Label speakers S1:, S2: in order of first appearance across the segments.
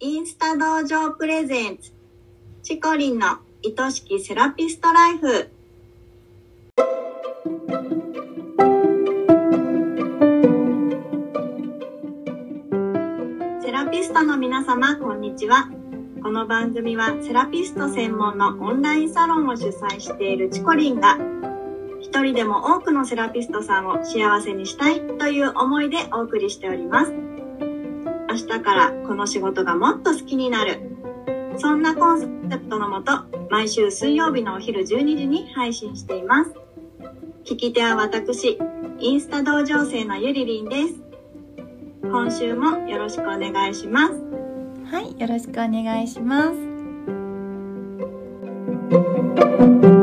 S1: インスタ道場プレゼンツ。チコリンの愛しきセラピストライフ。セラピストの皆様こんにちは。この番組はセラピスト専門のオンラインサロンを主催しているチコリンが一人でも多くのセラピストさんを幸せにしたいという思いでお送りしております。明日からこの仕事がもっと好きになる。そんなコンセプトのもと毎週水曜日のお昼12時に配信しています。聞き手は私インスタ同情生のゆりりんです。今週もよろしくお願いします。
S2: はい、よろしくお願いします。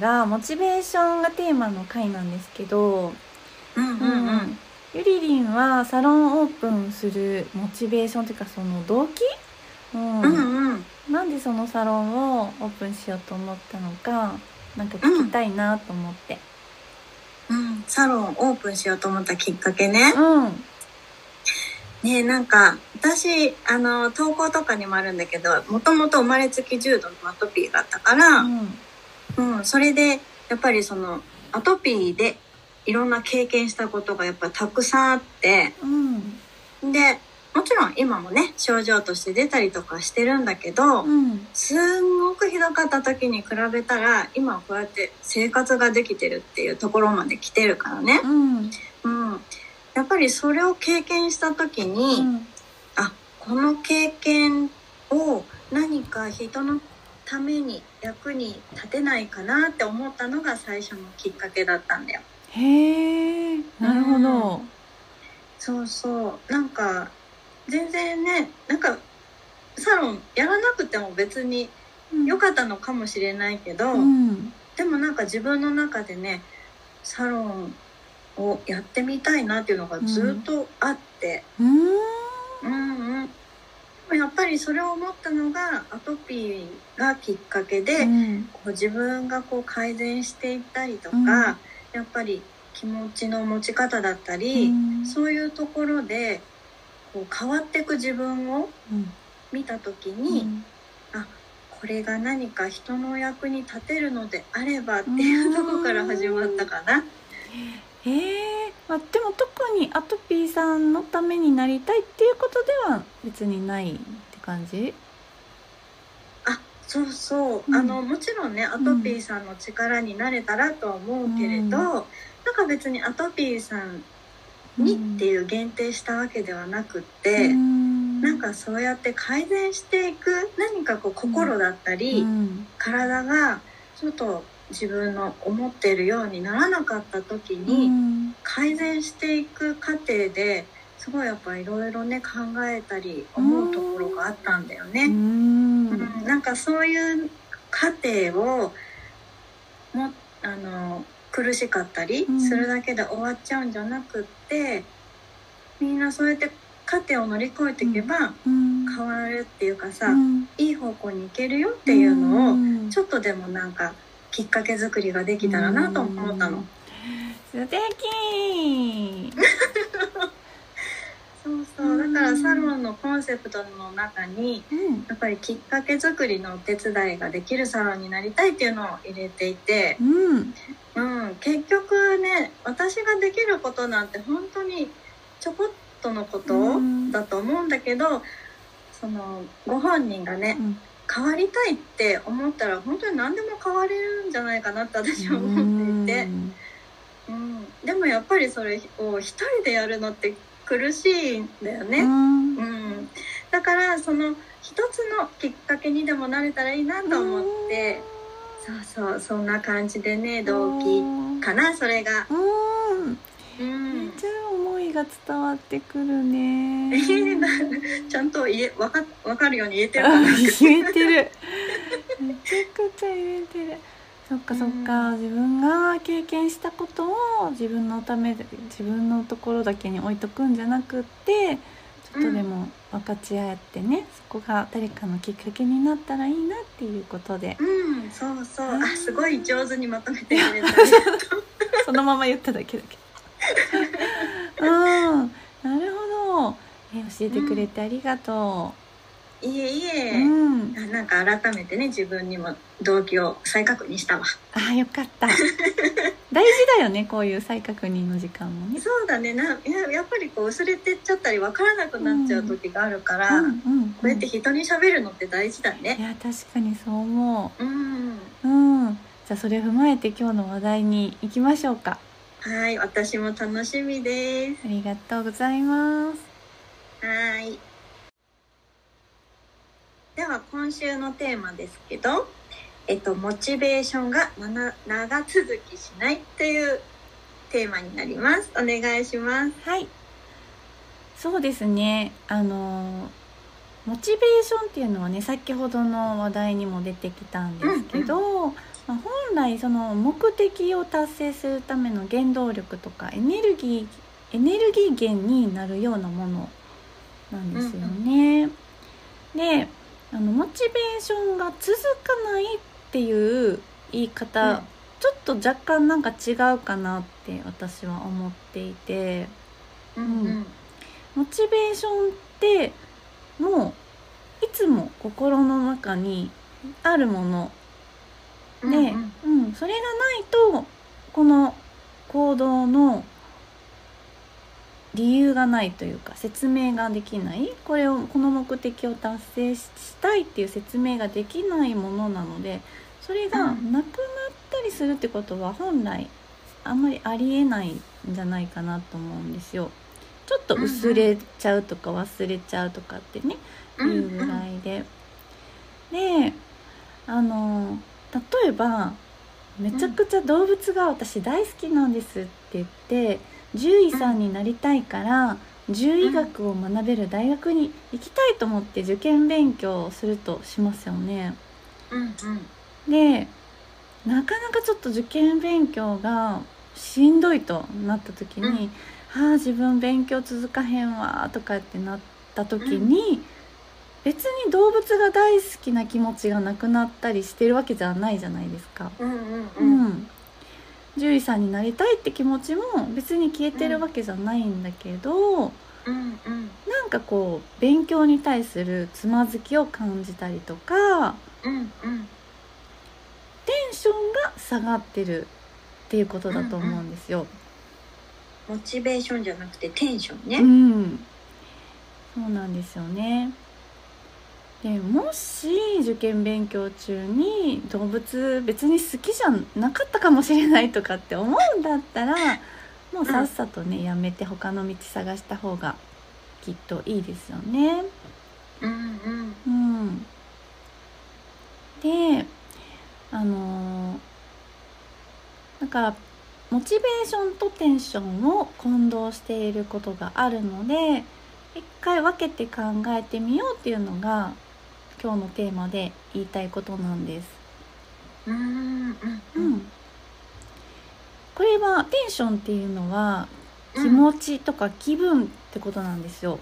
S2: が、モチベーションがテーマの回なんですけど、
S1: うん
S2: うんうん。ゆりりんはサロンオープンするモチベーションというかその動機、うん
S1: うんうん。
S2: なんでそのサロンをオープンしようと思ったのかなんか聞きたいなと思って。
S1: うん。サロンオープンしようと思ったきっかけね。
S2: うん、
S1: ねえなんか私あの投稿とかにもあるんだけどもともと生まれつき重度のアトピーがあったから、
S2: うん
S1: うん、それでやっぱりそのアトピーでいろんな経験したことがやっぱりたくさんあって
S2: うん。
S1: でもちろん今もね症状として出たりとかしてるんだけど、
S2: うん。
S1: すんごくひどかった時に比べたら今はこうやって生活ができてるっていうところまで来てるからね、
S2: うん。
S1: うん、やっぱりそれを経験した時に、
S2: うん。
S1: あこの経験を何か人のために役に立てないかなって思ったのが最初のきっかけだったんだよ。
S2: へえなるほど。
S1: そうそう。なんか全然ねなんかサロンやらなくても別に良かったのかもしれないけど、
S2: うん。
S1: でもなんか自分の中でねサロンをやってみたいなっていうのがずっとあって。
S2: うん。
S1: うんやっぱりそれを思ったのがアトピーがきっかけで、
S2: うん。
S1: こう自分がこう改善していったりとか、
S2: うん。
S1: やっぱり気持ちの持ち方だったり、
S2: うん。
S1: そういうところでこう変わっていく自分を
S2: うん。
S1: 見た時に、これが何か人の役に立てるのであればっていうところから始まったかな。
S2: へえまあでも特にアトピーさんのためになりたいっていうことでは別にないって感じ？
S1: あそうそう、
S2: うん。
S1: あのもちろんねアトピーさんの力になれたらとは思うけれど、
S2: うん。
S1: なんか別にアトピーさんにっていう限定したわけではなくって、
S2: うん。
S1: なんかそうやって改善していく何かこう心だったり、
S2: うん。
S1: 体がちょっと自分の思っているようにならなかった時
S2: う
S1: に、
S2: ん。
S1: 改善していく過程ですごいやっぱいろいろね考えたり思うところがあったんだよね。
S2: うん。
S1: うん。なんかそういう過程をもあの苦しかったり
S2: うん。
S1: するだけで終わっちゃうんじゃなくって、みんなそうやって過程を乗り越えていけば
S2: うん。
S1: 変わるっていうかさ、
S2: うん。
S1: いい方向に行けるよっていうのを
S2: ん。
S1: ちょっとでもなんかきっかけ作りができたらなと思ったの。
S2: 素敵。
S1: そうそう。だからサロンのコンセプトの中に
S2: うん。
S1: やっぱりきっかけ作りのお手伝いができるサロンになりたいっていうのを入れていて、
S2: うん。
S1: うん、結局ね私ができることなんて本当にちょこっとのこと
S2: うん。
S1: だと思うんだけど、そのご本人がね
S2: うん
S1: 変わりたいって思ったら本当に何でも変われるんじゃないかなって私は思っていて、うん、でもやっぱりそれを一人でやるのって苦しいんだよね。
S2: うん。
S1: うん、だからその一つのきっかけにでもなれたらいいなと思って、そうそうそんな感じでね動機かなそれが。
S2: うんが伝わってくるね。
S1: ちゃんと言えわかわかるように言えてる。
S2: 言えてる。めちゃくちゃ言えてる。そっかそっか、自分が経験したことを自分のためで自分のところだけに置いとくんじゃなくってちちょっとでも分かち合ってね、そこが誰かのきっかけになったらいいなっていうことで。
S1: うんそうそう。あすごい上手にまとめてくれた。
S2: そのまま言っただけだけどうん。なるほど。え教えてくれてありがと
S1: いえいえ、
S2: う、うん、
S1: あなんか改めてね自分にも動機を再確認したわ。
S2: あよかった。大事だよねこういう再確認の時間もね。
S1: そうだね。なややっぱりこう薄れてっちゃったり分からなくなっちゃう時があるから、
S2: うんうん
S1: こうやって人に喋るのって大事だ
S2: い
S1: ね
S2: や確かにそう思
S1: う。ん。
S2: ううん。じゃあそれ踏まえて今日の話題に行きましょうか
S1: はい私も楽しみです。
S2: ありがとうございます。
S1: はい。では今週のテーマですけどえっとモチベーションが長続きしないというテーマになります。お願いします。
S2: はい。そうですね。あのモチベーションっていうのはね先ほどの話題にも出てきたんですけど、まあ、本来その目的を達成するための原動力とかエネルギーエネルギー源になるようなものなんですよね。であのモチベーションが続かないっていう言い方、
S1: うん
S2: ちょっと若干なんか違うかなって私は思っていて。
S1: うん
S2: モチベーションってもういつも心の中にあるもので、
S1: うんうん
S2: うんそれがないとこの行動の理由がないというか説明ができないこれをこの目的を達成したいっていう説明ができないものなのでそれがなくなったりするってことは本来あんまりありえないんじゃないかなと思うんですよ。ちょっと薄れちゃうとか忘れちゃうとかってね、
S1: うん
S2: いうぐらいで。であの例えばめちゃくちゃ動物が私大好きなんですって言って獣医さんになりたいから獣医学を学べる大学に行きたいと思って受験勉強をするとしますよね。
S1: うんうん。
S2: でなかなかちょっと受験勉強がしんどいとなった時に「はあ自分勉強続かへんわ」とかってなった時に、別に動物が大好きな気持ちがなくなったりしてるわけじゃないじゃないですか。
S1: うんうん
S2: う
S1: うん。
S2: ん獣医さんになりたいって気持ちも別に消えてるわけじゃないんだけど、
S1: うんうん。
S2: なんかこう勉強に対するつまずきを感じたりとか
S1: うんうん。
S2: テンションが下がってるっていうことだと思うんですよ。
S1: モチベーションじゃなくてテンションね、
S2: うん、そうなんですよね。でもし受験勉強中に動物別に好きじゃなかったかもしれないとかって思うんだったらもうさっさとねやめて他の道探した方がきっといいですよね。
S1: うんうん。
S2: うん、であのーだからモチベーションとテンションを混同していることがあるので一回分けて考えてみようっていうのが今日のテーマで言いたいことなんです。
S1: うん
S2: これはテンションっていうのは
S1: うん
S2: 気持ちとか気分ってことなんですよ。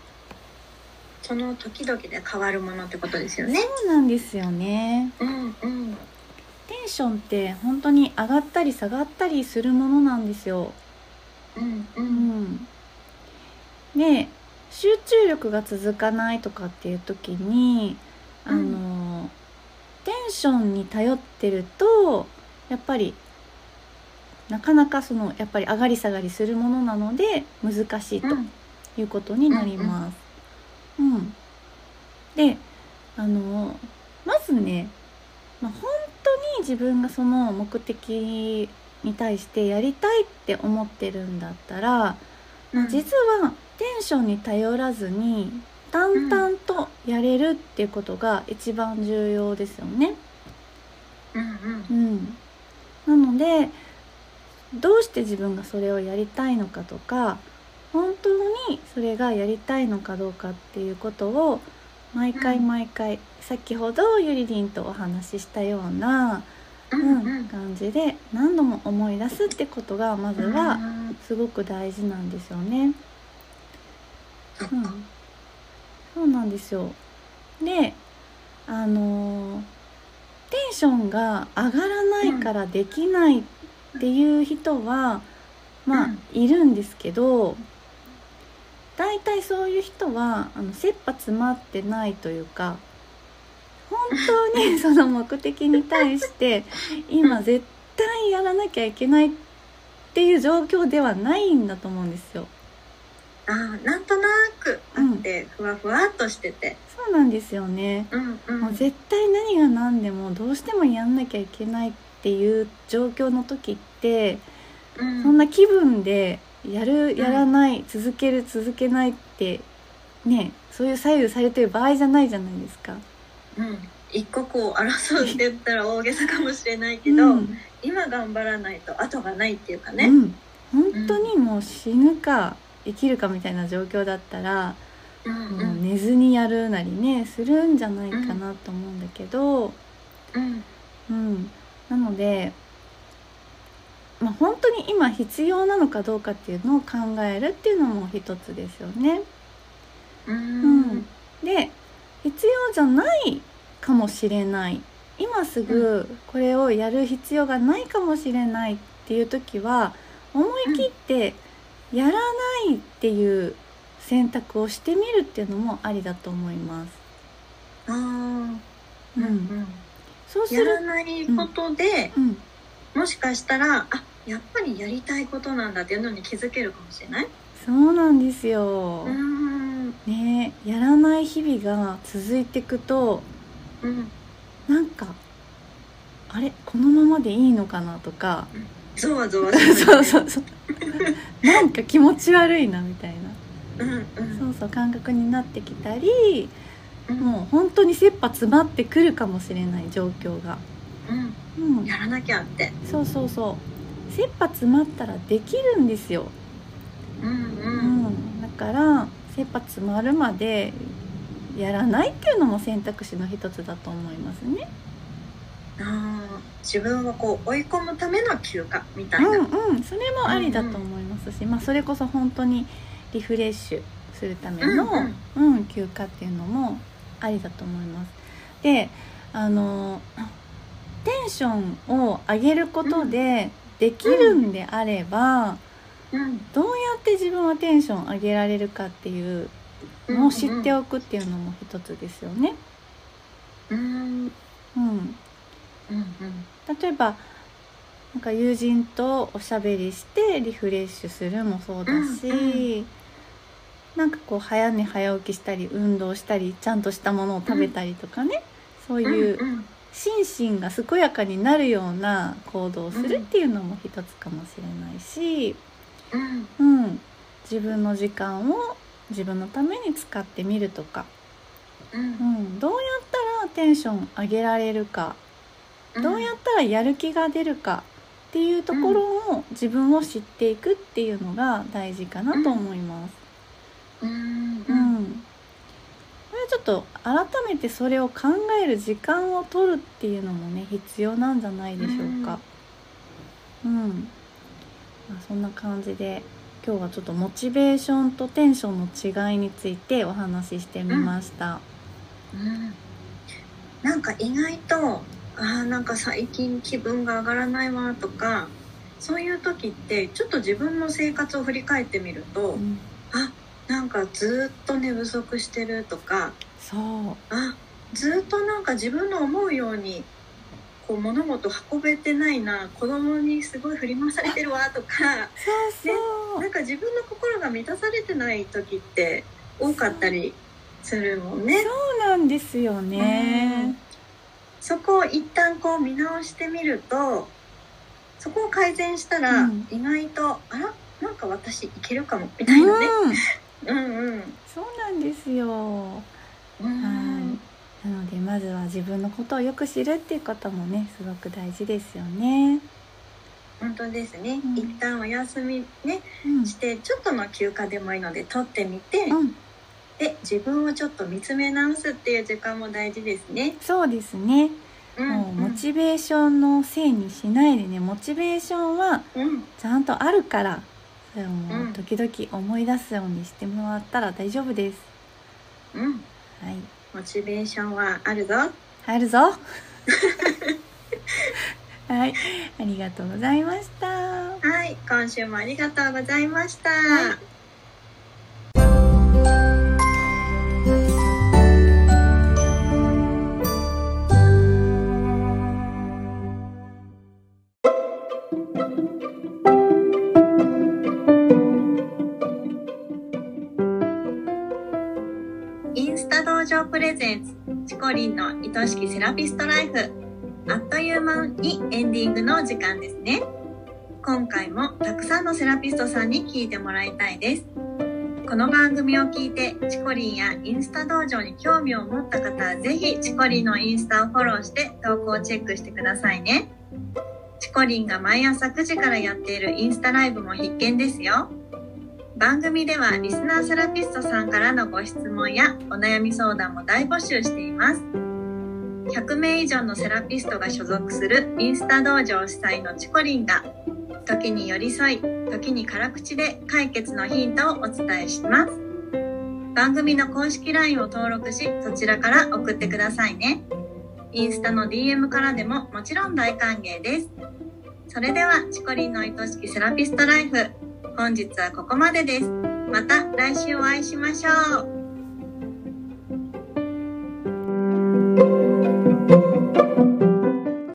S1: その時々で変わるものってことですよね
S2: そうなんですよね。
S1: うんうん
S2: テンションって本当に上がったり下がったりするものなんですよ。
S1: うんう
S2: うんん、で集中力が続かないとかっていう時にあの、テンションに頼ってるとやっぱりなかなかそのやっぱり上がり下がりするものなので難しいと
S1: うん。
S2: いうことになります。うん、であのまずね、まあ、本当に自分がその目的に対してやりたいって思ってるんだったら、
S1: うん。
S2: 実はテンションに頼らずに淡々とやれるっていうことが一番重要ですよね。
S1: うん
S2: うん、なのでどうして自分がそれをやりたいのかとか本当にそれがやりたいのかどうかっていうことを毎回
S1: うん。
S2: 毎回、先ほどゆりりんとお話ししたような、
S1: うん
S2: 感じで何度も思い出すってことがまずは
S1: うん。
S2: すごく大事なんですよね。うんそうなんですよであのテンションが上がらないからできないっていう人は、まあ、
S1: うん
S2: いるんですけど大体そういう人はあの切羽詰まってないというか本当に その目的に対して今絶対やらなきゃいけないっていう状況ではないんだと思うんですよ。
S1: ああなんとなくあって、ふわふわっとしてて。
S2: そうなんですよね。
S1: うんうん。
S2: もう絶対何が何でもどうしてもやんなきゃいけないっていう状況の時って
S1: うん。
S2: そんな気分でやるやらない、続ける続けないってねそういう左右されてる場合じゃないじゃないですか。
S1: うん。一刻を争うって言ったら大げさかもしれないけど、
S2: うん。
S1: 今頑張らないと後がないっていうかね、
S2: うん、本当にもう死ぬか生きるかみたいな状況だったら、
S1: うん
S2: もう寝ずにやるなりねするんじゃないかなと思うんだけど、
S1: うん。
S2: うん、なので、まあ、本当に今必要なのかどうかっていうのを考えるっていうのも一つですよね。
S1: う
S2: うん。ん、で必要じゃないかもしれない。今すぐこれをやる必要がないかもしれないっていう時は思い切ってやらないっていう選択をしてみるっていうのもありだと思います。
S1: あー。
S2: う
S1: うんん。
S2: そうする、
S1: やらないことで、
S2: うん、
S1: もしかしたらあやっぱりやりたいことなんだっていうのに気づけるかもしれない？
S2: そうなんですよ。
S1: うん。
S2: ねやらない日々が続いていくと
S1: うん。
S2: なんかあれ？このままでいいのかなとか
S1: ゾワゾワ
S2: そうそうそう。なんか気持ち悪いなみたいな。
S1: うんうん。
S2: そうそう感覚になってきたり
S1: うん。
S2: もう本当に切羽詰まってくるかもしれない状況が、
S1: うん。
S2: うん、
S1: やらなきゃって。
S2: そうそうそう。切羽詰まったらできるんですよ、
S1: うん
S2: う
S1: うん
S2: ん、だから切羽詰まるまでやらないっていうのも選択肢の一つだと思いますね。
S1: 自分をこう追い込むための休暇みたいな、
S2: うんうん、それもありだと思いますし、まあ、それこそ本当にリフレッシュするための、
S1: う
S2: うん。ん休暇っていうのもありだと思います。であのテンションを上げることでできるんであれば、
S1: うん。
S2: どうやって自分はテンション上げられるかっていうのを知っておくっていうのも一つですよね。
S1: うん。うん
S2: うん、
S1: うん。
S2: 例えばなんか友人とおしゃべりしてリフレッシュするもそうだし、
S1: うんう
S2: なんかこう早寝早起きしたり運動したりちゃんとしたものを食べたりとかね、そういう
S1: うん
S2: 心身が健やかになるような行動をするっていうのも一つかもしれないし、
S1: うん。
S2: うん、自分の時間を自分のために使ってみるとか、
S1: うん。
S2: うん、どうやったらテンション上げられるか
S1: うん
S2: どうやったらやる気が出るかっていうところを自分を知っていくっていうのが大事かなと思います。
S1: うん。
S2: う
S1: うん。
S2: ん、これちょっと改めてそれを考える時間を取るっていうのもね必要なんじゃないでしょうか。うん、まあ、そんな感じで今日はちょっとモチベーションとテンションの違いについてお話ししてみました。
S1: うん。なんか意外とあーなんか最近気分が上がらないわとかそういう時ってちょっと自分の生活を振り返ってみると、
S2: うん、
S1: あなんかずっと寝不足してるとか
S2: そう
S1: あずっとなんか自分の思うようにこう物事運べてないな子供にすごい振り回されてるわとか
S2: そうそう、
S1: なんか自分の心が満たされてない時って多かったりするもんね。
S2: そうなんですよね。
S1: そこを一旦こう見直してみるとそこを改善したら
S2: うん
S1: 意外と、あらなんか私いけるかもみたいなね。
S2: うん、
S1: うんうん。
S2: そうなんですよ。
S1: うん
S2: はい。なのでまずは自分のことをよく知るっていうこともねすごく大事ですよね。
S1: 本当ですね、
S2: うん
S1: 一旦お休みね
S2: うん。
S1: してちょっとの休暇でもいいので取ってみて、
S2: うん、
S1: で自分をちょっと見つめ直すっていう時間も大事ですね。
S2: そうですね。
S1: うん
S2: もうモチベーションのせいにしないでね、モチベーションは
S1: うん
S2: ちゃんとあるから、それをも時々思い出すようにしてもらったら大丈夫です。
S1: うん。
S2: はい
S1: モチベーションはあるぞ。
S2: あるぞはいありがとうございました
S1: はい。今週もありがとうございました。
S2: はい
S1: ゼンツチコリンの愛しきセラピストライフ。あっという間にエンディングの時間ですね。今回もたくさんのセラピストさんに聞いてもらいたいです。この番組を聞いてチコリンやインスタ道場に興味を持った方はぜひチコリンのインスタをフォローして投稿をチェックしてくださいね。チコリンが毎朝9時からやっているインスタライブも必見ですよ。番組ではリスナーセラピストさんからのご質問やお悩み相談も大募集しています。100名以上のセラピストが所属するインスタ道場主催のチコリンが時に寄り添い時に辛口で解決のヒントをお伝えします。番組の公式 LINE を登録しそちらから送ってくださいね。インスタの DM からでももちろん大歓迎です。それではチコリンの愛しきセラピストライフ本日はここまでです。また来週お会いしましょう。